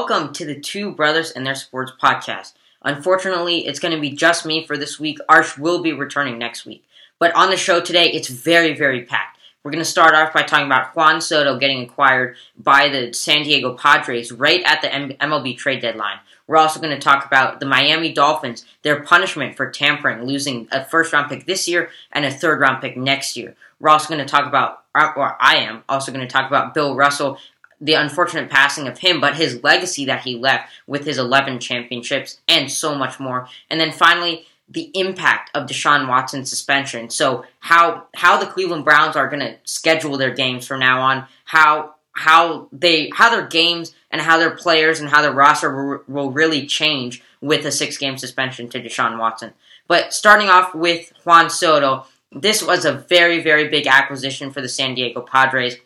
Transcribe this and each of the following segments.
Welcome to the Two Brothers and Their Sports podcast. Unfortunately, it's going to be just me for this week. Arsh will be returning next week. But on the show today, it's very, very packed. We're going to start off by talking about Juan Soto getting acquired by the San Diego Padres right at the MLB trade deadline. We're also going to talk about the Miami Dolphins, their punishment for tampering, losing a first round pick this year and a third round pick next year. We're also going to talk about, uh, or I am also going to talk about Bill Russell, the unfortunate passing of him, but his legacy that he left with his 11 championships and so much more. And then finally, the impact of Deshaun Watson's suspension. So how how the Cleveland Browns are going to schedule their games from now on, how how they how their games and how their players and how their roster will, will really change with a six game suspension to Deshaun Watson. But starting off with Juan Soto, this was a very very big acquisition for the San Diego Padres.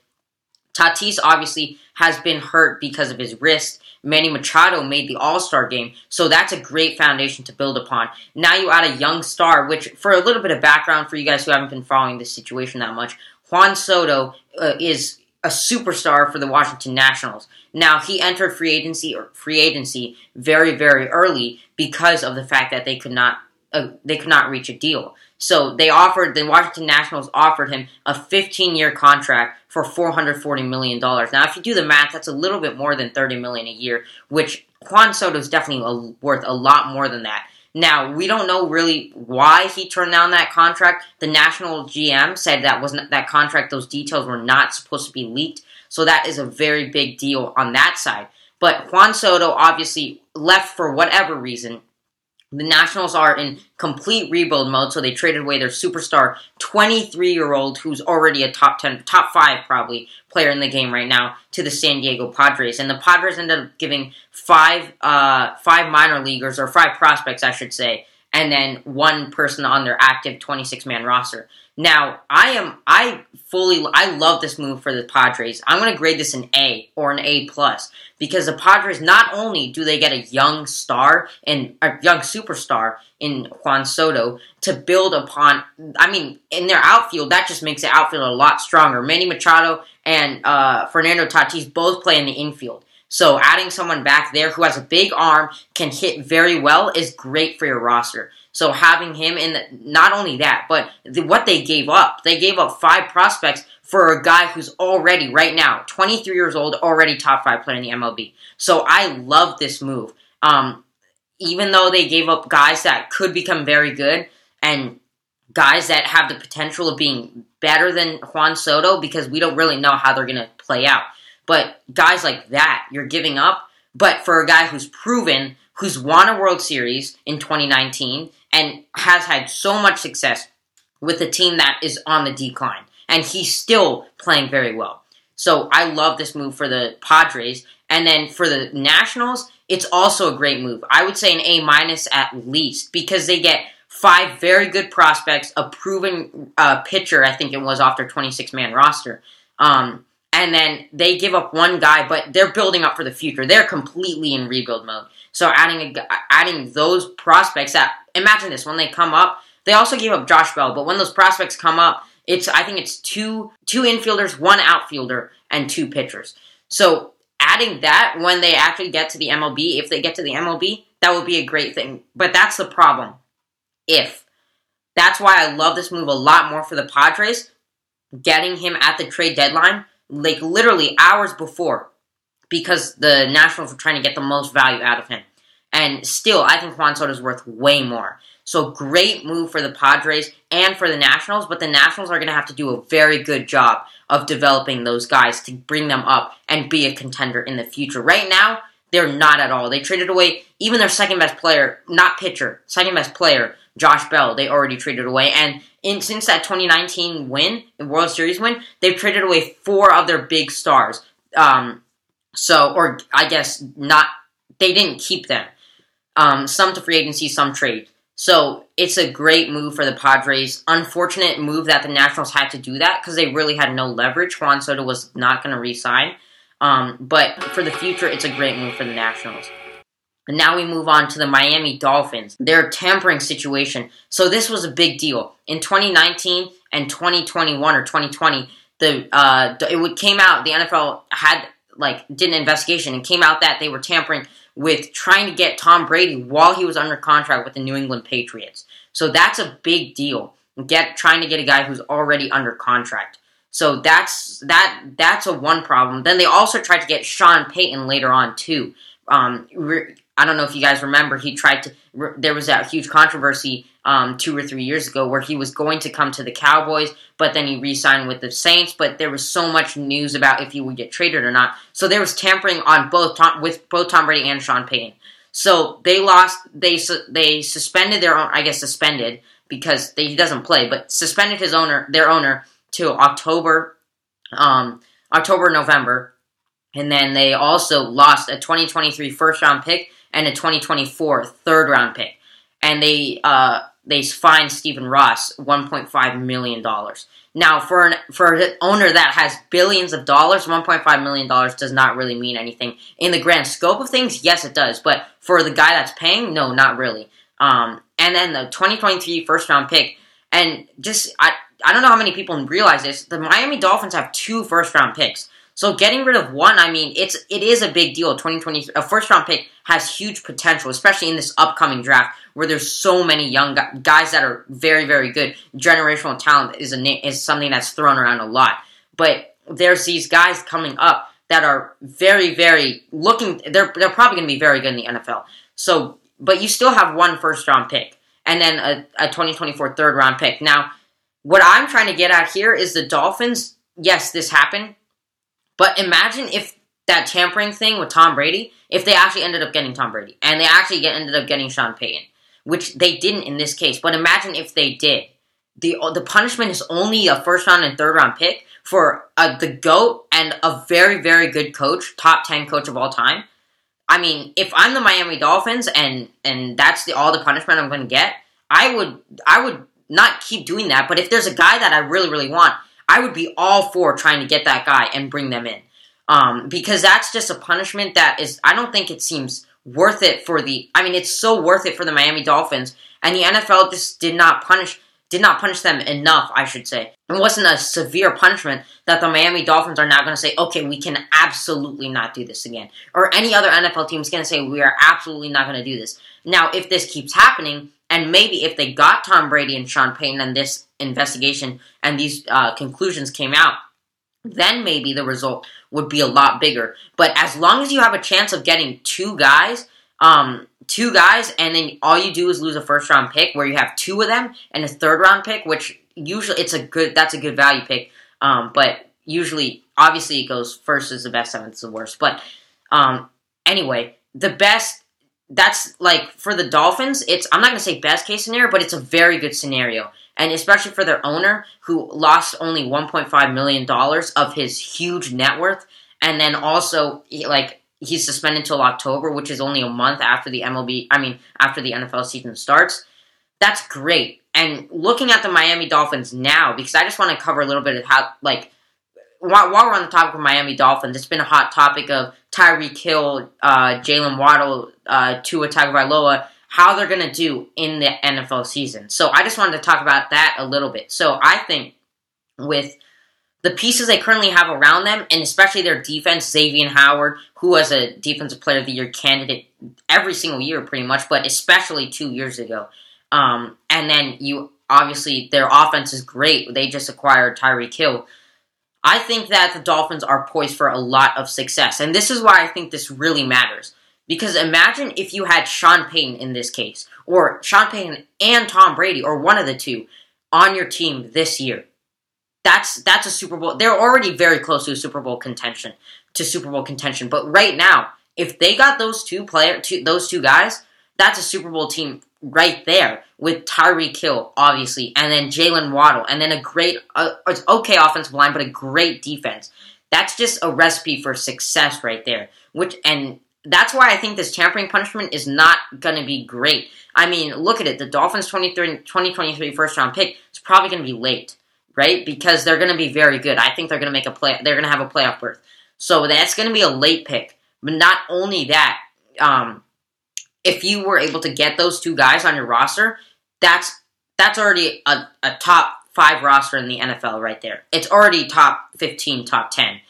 Tatis obviously has been hurt because of his wrist. Manny Machado made the All Star game, so that's a great foundation to build upon. Now you add a young star, which, for a little bit of background for you guys who haven't been following this situation that much, Juan Soto uh, is a superstar for the Washington Nationals. Now he entered free agency or free agency very very early because of the fact that they could not uh, they could not reach a deal. So they offered the Washington Nationals offered him a 15 year contract for 440 million dollars. Now, if you do the math, that's a little bit more than 30 million a year, which Juan Soto is definitely a, worth a lot more than that. Now, we don't know really why he turned down that contract. The national GM said that wasn't that contract; those details were not supposed to be leaked. So that is a very big deal on that side. But Juan Soto obviously left for whatever reason the Nationals are in complete rebuild mode, so they traded away their superstar, 23 year old, who's already a top 10, top 5 probably player in the game right now, to the San Diego Padres. And the Padres ended up giving five, uh, five minor leaguers, or five prospects, I should say, and then one person on their active 26 man roster. Now, I am I fully I love this move for the Padres. I'm going to grade this an A or an A plus because the Padres not only do they get a young star and a young superstar in Juan Soto to build upon. I mean, in their outfield, that just makes the outfield a lot stronger. Manny Machado and uh, Fernando Tatis both play in the infield. So adding someone back there who has a big arm, can hit very well, is great for your roster. So having him in, the, not only that, but the, what they gave up, they gave up five prospects for a guy who's already right now 23 years old, already top five player in the MLB. So I love this move. Um, even though they gave up guys that could become very good and guys that have the potential of being better than Juan Soto, because we don't really know how they're going to play out. But guys like that, you're giving up. But for a guy who's proven, who's won a World Series in 2019 and has had so much success with a team that is on the decline. And he's still playing very well. So I love this move for the Padres. And then for the Nationals, it's also a great move. I would say an A minus at least because they get five very good prospects, a proven uh, pitcher, I think it was off their 26 man roster. Um, and then they give up one guy, but they're building up for the future. They're completely in rebuild mode. So adding a, adding those prospects that imagine this when they come up, they also gave up Josh Bell, but when those prospects come up, it's I think it's two two infielders, one outfielder, and two pitchers. So adding that when they actually get to the MLB, if they get to the MLB, that would be a great thing. But that's the problem. If that's why I love this move a lot more for the Padres, getting him at the trade deadline, like literally hours before because the Nationals were trying to get the most value out of him. And still, I think Juan Soto is worth way more. So great move for the Padres and for the Nationals, but the Nationals are going to have to do a very good job of developing those guys to bring them up and be a contender in the future. Right now, they're not at all. They traded away even their second best player, not pitcher, second best player, Josh Bell. They already traded away, and in since that 2019 win, World Series win, they've traded away four of their big stars. Um, so, or I guess not, they didn't keep them. Um, some to free agency, some trade. So it's a great move for the Padres. Unfortunate move that the Nationals had to do that because they really had no leverage. Juan Soto was not going to resign. Um, but for the future, it's a great move for the Nationals. Now we move on to the Miami Dolphins. Their tampering situation. So this was a big deal. In 2019 and 2021 or 2020, the uh, it came out the NFL had like did an investigation and came out that they were tampering with trying to get Tom Brady while he was under contract with the New England Patriots. So that's a big deal. Get trying to get a guy who's already under contract. So that's that that's a one problem. Then they also tried to get Sean Payton later on too. Um, I don't know if you guys remember, he tried to. There was that huge controversy um, two or three years ago where he was going to come to the Cowboys, but then he re-signed with the Saints. But there was so much news about if he would get traded or not. So there was tampering on both Tom, with both Tom Brady and Sean Payton. So they lost. They they suspended their own. I guess suspended because they, he doesn't play, but suspended his owner, their owner, to October, um, October November, and then they also lost a 2023 first round pick and a 2024 third round pick, and they uh, they fined Stephen Ross 1.5 million dollars. Now, for an for an owner that has billions of dollars, 1.5 million dollars does not really mean anything in the grand scope of things. Yes, it does, but for the guy that's paying, no, not really. Um, and then the 2023 first round pick, and just I I don't know how many people realize this. The Miami Dolphins have two first round picks. So getting rid of one, I mean, it's it is a big deal. 2020 a first round pick has huge potential, especially in this upcoming draft where there's so many young guys that are very very good. Generational talent is a is something that's thrown around a lot, but there's these guys coming up that are very very looking. They're they're probably going to be very good in the NFL. So, but you still have one first round pick and then a, a 2024 third round pick. Now, what I'm trying to get at here is the Dolphins. Yes, this happened but imagine if that tampering thing with Tom Brady, if they actually ended up getting Tom Brady and they actually get, ended up getting Sean Payton, which they didn't in this case. But imagine if they did. The, the punishment is only a first round and third round pick for uh, the GOAT and a very, very good coach, top 10 coach of all time. I mean, if I'm the Miami Dolphins and and that's the all the punishment I'm going to get, I would I would not keep doing that. But if there's a guy that I really really want, I would be all for trying to get that guy and bring them in. Um, because that's just a punishment that is, I don't think it seems worth it for the, I mean, it's so worth it for the Miami Dolphins, and the NFL just did not punish, did not punish them enough, I should say. It wasn't a severe punishment that the Miami Dolphins are now going to say, okay, we can absolutely not do this again. Or any other NFL team is going to say, we are absolutely not going to do this. Now, if this keeps happening, and maybe if they got Tom Brady and Sean Payton and this investigation and these uh, conclusions came out, then maybe the result would be a lot bigger. But as long as you have a chance of getting two guys, um, two guys, and then all you do is lose a first round pick, where you have two of them and a third round pick, which usually it's a good that's a good value pick. Um, but usually, obviously, it goes first is the best, seventh is the worst. But um, anyway, the best that's like for the Dolphins, it's I'm not gonna say best case scenario, but it's a very good scenario. And especially for their owner, who lost only 1.5 million dollars of his huge net worth, and then also like he's suspended until October, which is only a month after the MLB. I mean, after the NFL season starts. That's great. And looking at the Miami Dolphins now, because I just want to cover a little bit of how like while, while, we're on the topic of Miami Dolphins, it's been a hot topic of Tyreek Hill, uh, Jalen Waddle, uh, Tua Tagovailoa, how they're going to do in the NFL season. So I just wanted to talk about that a little bit. So I think with the pieces they currently have around them, and especially their defense, Xavier Howard, who was a Defensive Player of the Year candidate every single year, pretty much, but especially two years ago. Um, and then you obviously their offense is great. They just acquired Tyreek Hill. I think that the Dolphins are poised for a lot of success. And this is why I think this really matters. Because imagine if you had Sean Payton in this case, or Sean Payton and Tom Brady, or one of the two, on your team this year. That's that's a Super Bowl. They're already very close to a Super Bowl contention, to Super Bowl contention. But right now, if they got those two player, two, those two guys, that's a Super Bowl team right there with Tyreek Hill, obviously, and then Jalen Waddle, and then a great, uh, it's okay offensive line, but a great defense. That's just a recipe for success right there. Which and that's why I think this tampering punishment is not going to be great. I mean, look at it. The Dolphins 2023 first round pick is probably going to be late, right? Because they're going to be very good. I think they're going to make a play. They're going to have a playoff berth. So that's going to be a late pick. But not only that, um, if you were able to get those two guys on your roster, that's that's already a, a top five roster in the NFL right there. It's already top 15, top 10.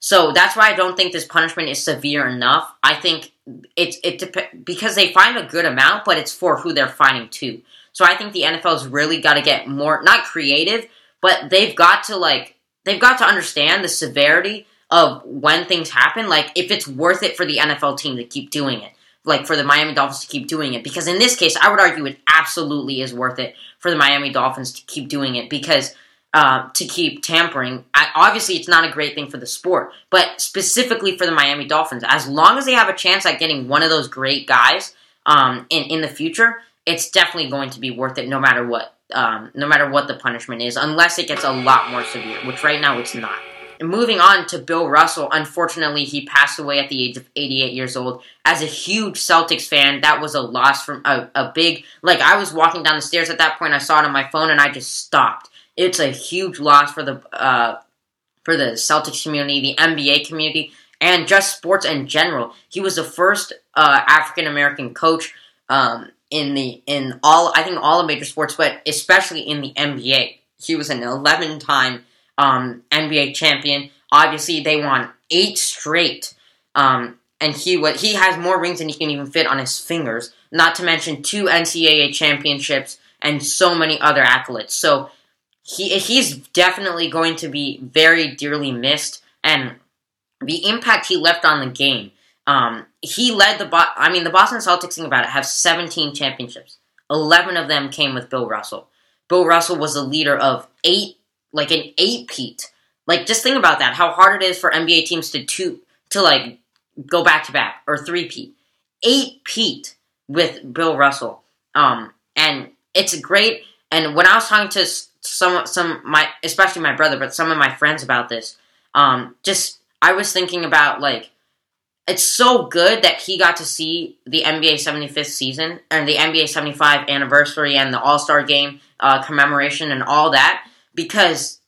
So that's why I don't think this punishment is severe enough. I think it's it dep- because they fined a good amount, but it's for who they're fining to. So I think the NFL's really got to get more not creative, but they've got to like they've got to understand the severity of when things happen. Like if it's worth it for the NFL team to keep doing it, like for the Miami Dolphins to keep doing it. Because in this case, I would argue it absolutely is worth it for the Miami Dolphins to keep doing it because uh, to keep tampering. I, obviously, it's not a great thing for the sport, but specifically for the Miami Dolphins, as long as they have a chance at getting one of those great guys um, in in the future, it's definitely going to be worth it, no matter what. Um, no matter what the punishment is, unless it gets a lot more severe, which right now it's not. And moving on to Bill Russell, unfortunately, he passed away at the age of 88 years old. As a huge Celtics fan, that was a loss from a, a big. Like, I was walking down the stairs at that point, I saw it on my phone, and I just stopped. It's a huge loss for the uh, for the Celtics community, the NBA community, and just sports in general. He was the first uh, African American coach um, in the in all I think all of major sports, but especially in the NBA. He was an 11 time um, NBA champion. Obviously, they won eight straight, um, and he was he has more rings than he can even fit on his fingers. Not to mention two NCAA championships and so many other accolades. So he he's definitely going to be very dearly missed, and the impact he left on the game. Um, he led the Bo- I mean the Boston Celtics. Think about it, have 17 championships. 11 of them came with Bill Russell. Bill Russell was the leader of eight like an eight peat. Like just think about that. How hard it is for NBA teams to two to like go back to back or three peat. Eight peat with Bill Russell. Um, and it's great. And when I was talking to some some my especially my brother, but some of my friends about this, um, just I was thinking about like it's so good that he got to see the NBA 75th season and the NBA 75 anniversary and the All Star game uh, commemoration and all that because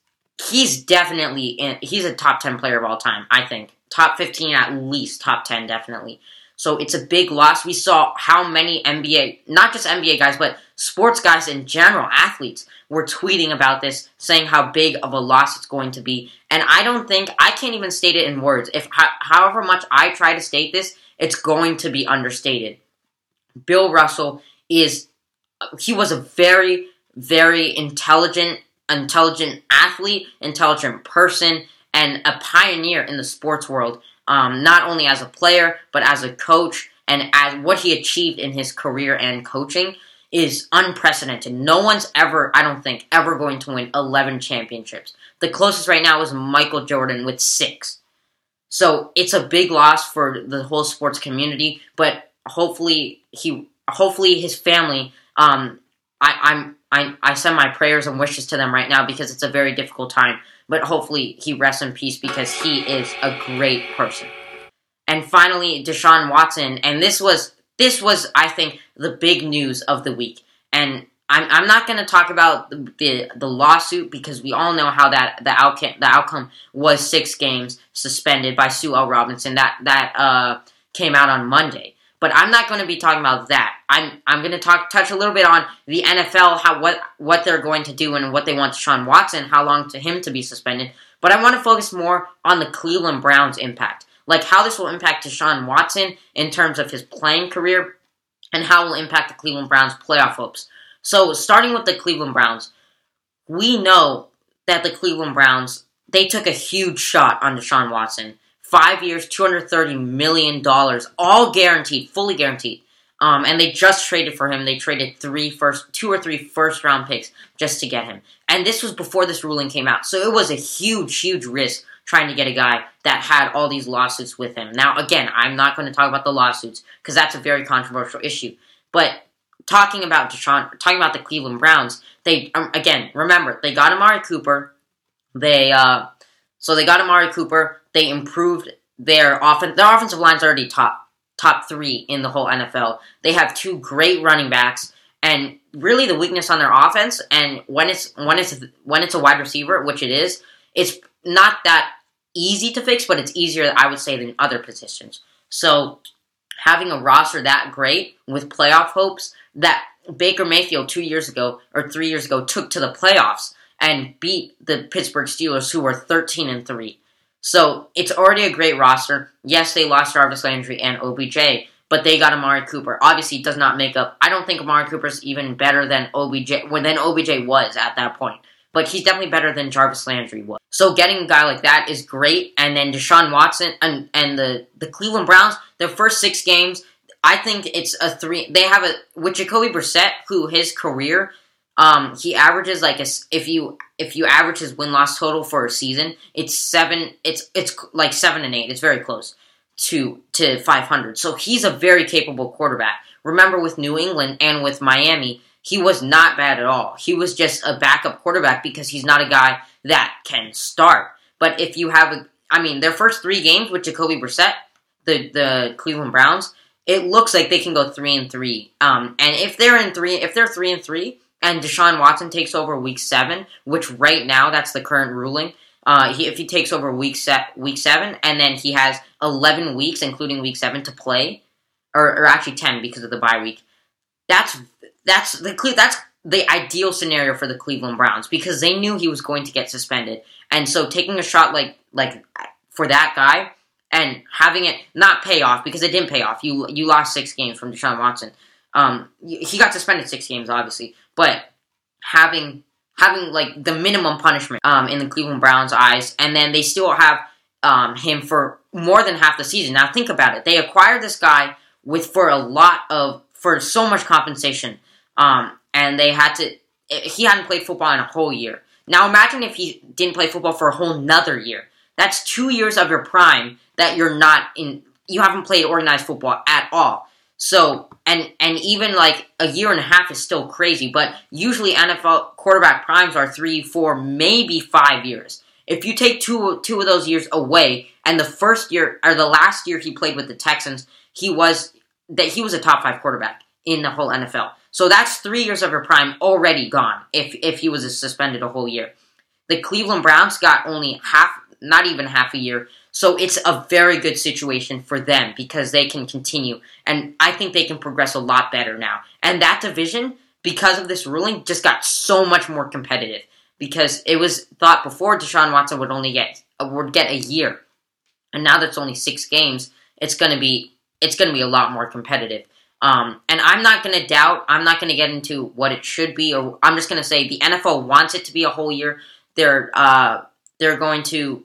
he's definitely in, he's a top 10 player of all time, I think. Top 15 at least, top 10 definitely. So it's a big loss. We saw how many NBA, not just NBA guys, but sports guys in general, athletes, were tweeting about this, saying how big of a loss it's going to be. And I don't think, I can't even state it in words. If However much I try to state this, it's going to be understated. Bill Russell is, he was a very, very intelligent intelligent athlete, intelligent person, and a pioneer in the sports world, um, not only as a player, but as a coach, and as what he achieved in his career and coaching is unprecedented. No one's ever, I don't think, ever going to win 11 championships. The closest right now is Michael Jordan with six. So it's a big loss for the whole sports community, but hopefully he, hopefully his family, um, I, I'm I, I send my prayers and wishes to them right now because it's a very difficult time. But hopefully he rests in peace because he is a great person. And finally, Deshaun Watson, and this was this was I think the big news of the week. And I'm, I'm not going to talk about the, the, the lawsuit because we all know how that the outcome the outcome was six games suspended by Sue L. Robinson that that uh, came out on Monday. But I'm not going to be talking about that. I'm I'm going to talk touch a little bit on the NFL, how what what they're going to do and what they want to Sean Watson, how long to him to be suspended. But I want to focus more on the Cleveland Browns impact, like how this will impact Deshaun Watson in terms of his playing career, and how it will impact the Cleveland Browns playoff hopes. So starting with the Cleveland Browns, we know that the Cleveland Browns they took a huge shot on Deshaun Watson Five years, $230 million, all guaranteed, fully guaranteed. Um, and they just traded for him. They traded three first, two or three first round picks just to get him. And this was before this ruling came out. So it was a huge, huge risk trying to get a guy that had all these lawsuits with him. Now, again, I'm not going to talk about the lawsuits because that's a very controversial issue. But talking about Deshaun, talking about the Cleveland Browns, they um, again remember they got Amari Cooper. They uh, so they got Amari Cooper. They improved their offense. Their offensive line's already top top three in the whole NFL. They have two great running backs, and really the weakness on their offense. And when it's when it's when it's a wide receiver, which it is, it's not that easy to fix, but it's easier, I would say, than other positions. So having a roster that great with playoff hopes that Baker Mayfield two years ago or three years ago took to the playoffs and beat the Pittsburgh Steelers, who were thirteen and three. So it's already a great roster. Yes, they lost Jarvis Landry and OBJ, but they got Amari Cooper. Obviously, does not make up. I don't think Amari Cooper's even better than OBJ when than OBJ was at that point. But he's definitely better than Jarvis Landry was. So getting a guy like that is great. And then Deshaun Watson and and the the Cleveland Browns, their first six games, I think it's a three. They have a with Jacoby Brissett, who his career, um, he averages like a, if you if you average his win loss total for a season, it's seven. It's it's like seven and eight. It's very close to to 500. So he's a very capable quarterback. Remember with New England and with Miami, he was not bad at all. He was just a backup quarterback because he's not a guy that can start. But if you have a I mean, their first 3 games with Jacoby Brissett, the the Cleveland Browns, it looks like they can go 3 and 3. Um and if they're in 3 if they're 3 and 3 and Deshaun Watson takes over week 7, which right now that's the current ruling, uh, he, if he takes over week set week seven, and then he has eleven weeks, including week seven, to play, or, or actually ten because of the bye week. That's that's the that's the ideal scenario for the Cleveland Browns because they knew he was going to get suspended, and so taking a shot like like for that guy and having it not pay off because it didn't pay off. You you lost six games from Deshaun Watson. Um, he got suspended six games, obviously, but having having like the minimum punishment um, in the Cleveland Browns' eyes, and then they still have um, him for more than half the season. Now think about it; they acquired this guy with for a lot of for so much compensation, um, and they had to. He hadn't played football in a whole year. Now imagine if he didn't play football for a whole nother year. That's two years of your prime that you're not in. You haven't played organized football at all. So and and even like a year and a half is still crazy, but usually NFL quarterback primes are three, four, maybe five years. If you take two two of those years away, and the first year or the last year he played with the Texans, he was that he was a top five quarterback in the whole NFL. So that's three years of your prime already gone if if he was suspended a whole year. The Cleveland Browns got only half, not even half a year. So it's a very good situation for them because they can continue. And I think they can progress a lot better now. And that division, because of this ruling, just got so much more competitive. Because it was thought before Deshaun Watson would only get would get a year. And now that's only six games, it's gonna be it's gonna be a lot more competitive. Um, and I'm not going to doubt. I'm not going to get into what it should be, or I'm just going to say the NFL wants it to be a whole year. They're uh, they're going to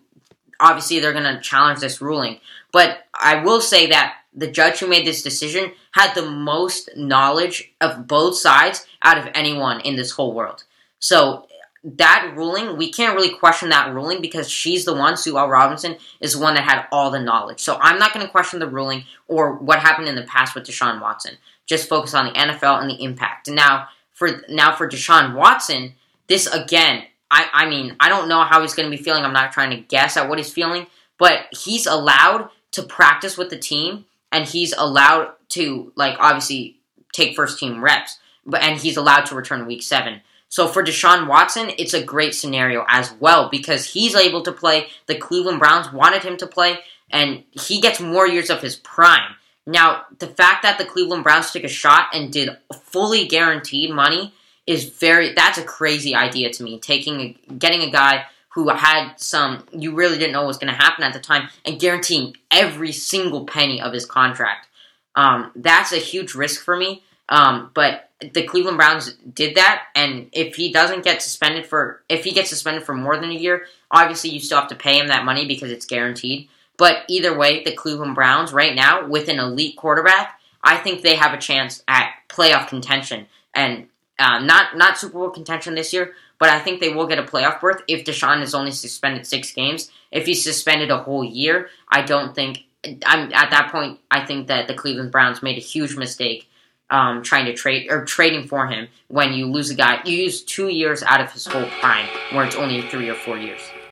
obviously they're going to challenge this ruling. But I will say that the judge who made this decision had the most knowledge of both sides out of anyone in this whole world. So that ruling, we can't really question that ruling because she's the one, Sue L. Robinson, is the one that had all the knowledge. So I'm not going to question the ruling or what happened in the past with Deshaun Watson. Just focus on the NFL and the impact. Now for now for Deshaun Watson, this again I, I mean, I don't know how he's going to be feeling. I'm not trying to guess at what he's feeling, but he's allowed to practice with the team and he's allowed to, like, obviously take first team reps, but and he's allowed to return week seven. So for Deshaun Watson, it's a great scenario as well because he's able to play. The Cleveland Browns wanted him to play, and he gets more years of his prime. Now, the fact that the Cleveland Browns took a shot and did fully guaranteed money is very that's a crazy idea to me. Taking a, getting a guy who had some you really didn't know was going to happen at the time and guaranteeing every single penny of his contract. Um, that's a huge risk for me. Um, but the Cleveland Browns did that, and if he doesn't get suspended for if he gets suspended for more than a year, obviously you still have to pay him that money because it's guaranteed. But either way, the Cleveland Browns right now with an elite quarterback, I think they have a chance at playoff contention. And uh, not not Super Bowl contention this year, but I think they will get a playoff berth if Deshaun is only suspended six games. If he's suspended a whole year, I don't think. I'm at that point. I think that the Cleveland Browns made a huge mistake um, trying to trade or trading for him when you lose a guy. You use two years out of his whole prime, where it's only three or four years.